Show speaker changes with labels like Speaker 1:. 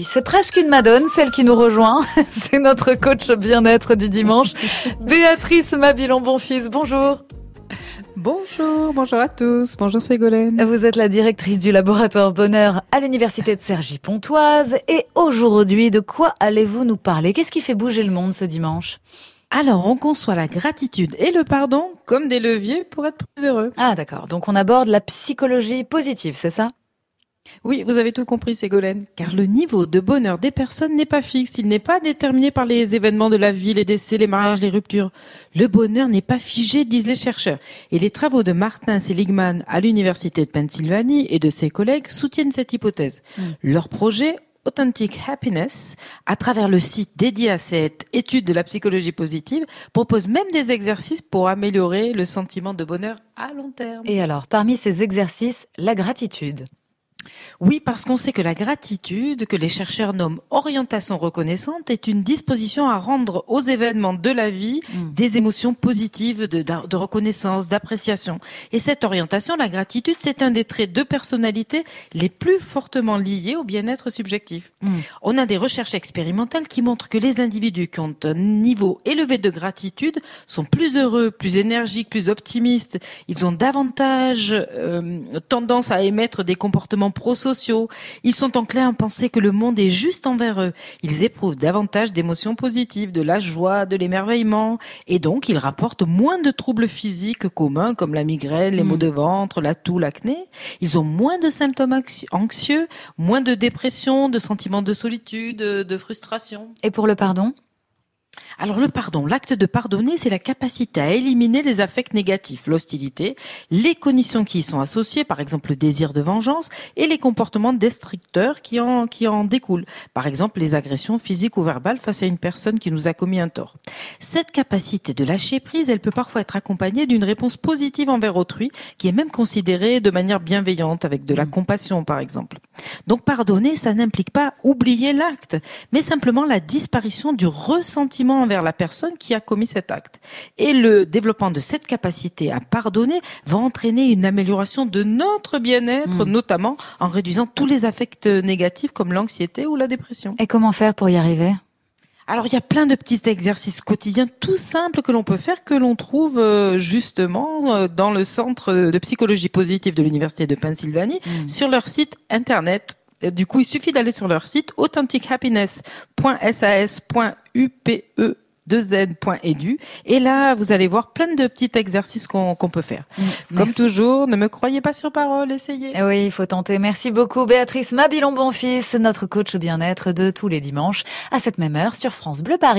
Speaker 1: C'est presque une madone, celle qui nous rejoint. C'est notre coach bien-être du dimanche, Béatrice Mabilon Bonfils. Bonjour.
Speaker 2: Bonjour, bonjour à tous, bonjour Ségolène.
Speaker 1: Vous êtes la directrice du laboratoire Bonheur à l'université de Cergy-Pontoise et aujourd'hui, de quoi allez-vous nous parler? Qu'est-ce qui fait bouger le monde ce dimanche?
Speaker 2: Alors, on conçoit la gratitude et le pardon comme des leviers pour être plus heureux.
Speaker 1: Ah d'accord, donc on aborde la psychologie positive, c'est ça?
Speaker 2: Oui, vous avez tout compris, Ségolène, car le niveau de bonheur des personnes n'est pas fixe, il n'est pas déterminé par les événements de la vie, les décès, les mariages, les ruptures. Le bonheur n'est pas figé, disent les chercheurs. Et les travaux de Martin Seligman à l'Université de Pennsylvanie et de ses collègues soutiennent cette hypothèse. Hmm. Leur projet Authentic Happiness, à travers le site dédié à cette étude de la psychologie positive, propose même des exercices pour améliorer le sentiment de bonheur à long terme.
Speaker 1: Et alors, parmi ces exercices, la gratitude.
Speaker 2: Oui, parce qu'on sait que la gratitude, que les chercheurs nomment orientation reconnaissante, est une disposition à rendre aux événements de la vie hmm. des émotions positives de, reconnaissance, d'appréciation. Et cette orientation, la gratitude, c'est un des traits de personnalité les plus fortement liés au bien-être subjectif. Hmm. On a des recherches expérimentales qui montrent que les individus qui ont un niveau élevé de gratitude sont plus heureux, plus énergiques, plus optimistes. Ils ont davantage euh, tendance à émettre des comportements prosociaux. Ils sont enclins à penser que le monde est juste envers eux. Ils éprouvent davantage d'émotions positives, de la joie, de l'émerveillement, et donc ils rapportent moins de troubles physiques communs comme la migraine, les maux hmm. de ventre, la toux, l'acné. Ils ont moins de symptômes anxieux, moins de dépression, de sentiments de solitude, de frustration.
Speaker 1: Et pour le pardon?
Speaker 2: Alors le pardon, l'acte de pardonner, c'est la capacité à éliminer les affects négatifs, l'hostilité, les conditions qui y sont associées, par exemple le désir de vengeance, et les comportements destructeurs qui en, qui en découlent, par exemple les agressions physiques ou verbales face à une personne qui nous a commis un tort. Cette capacité de lâcher prise, elle peut parfois être accompagnée d'une réponse positive envers autrui, qui est même considérée de manière bienveillante, avec de la mmh. compassion par exemple. Donc pardonner, ça n'implique pas oublier l'acte, mais simplement la disparition du ressentiment envers la personne qui a commis cet acte. Et le développement de cette capacité à pardonner va entraîner une amélioration de notre bien-être, hmm. notamment en réduisant tous les affects négatifs comme l'anxiété ou la dépression.
Speaker 1: Et comment faire pour y arriver?
Speaker 2: Alors il y a plein de petits exercices quotidiens tout simples que l'on peut faire, que l'on trouve euh, justement euh, dans le centre de psychologie positive de l'université de Pennsylvanie hmm. sur leur site internet. Du coup, il suffit d'aller sur leur site authentichappiness.sas.upe 2z.edu. Et là, vous allez voir plein de petits exercices qu'on peut faire. Mm, Comme toujours, ne me croyez pas sur parole, essayez.
Speaker 1: Eh oui, il faut tenter. Merci beaucoup, Béatrice Mabilon Bonfils, notre coach bien-être de tous les dimanches à cette même heure sur France Bleu Paris.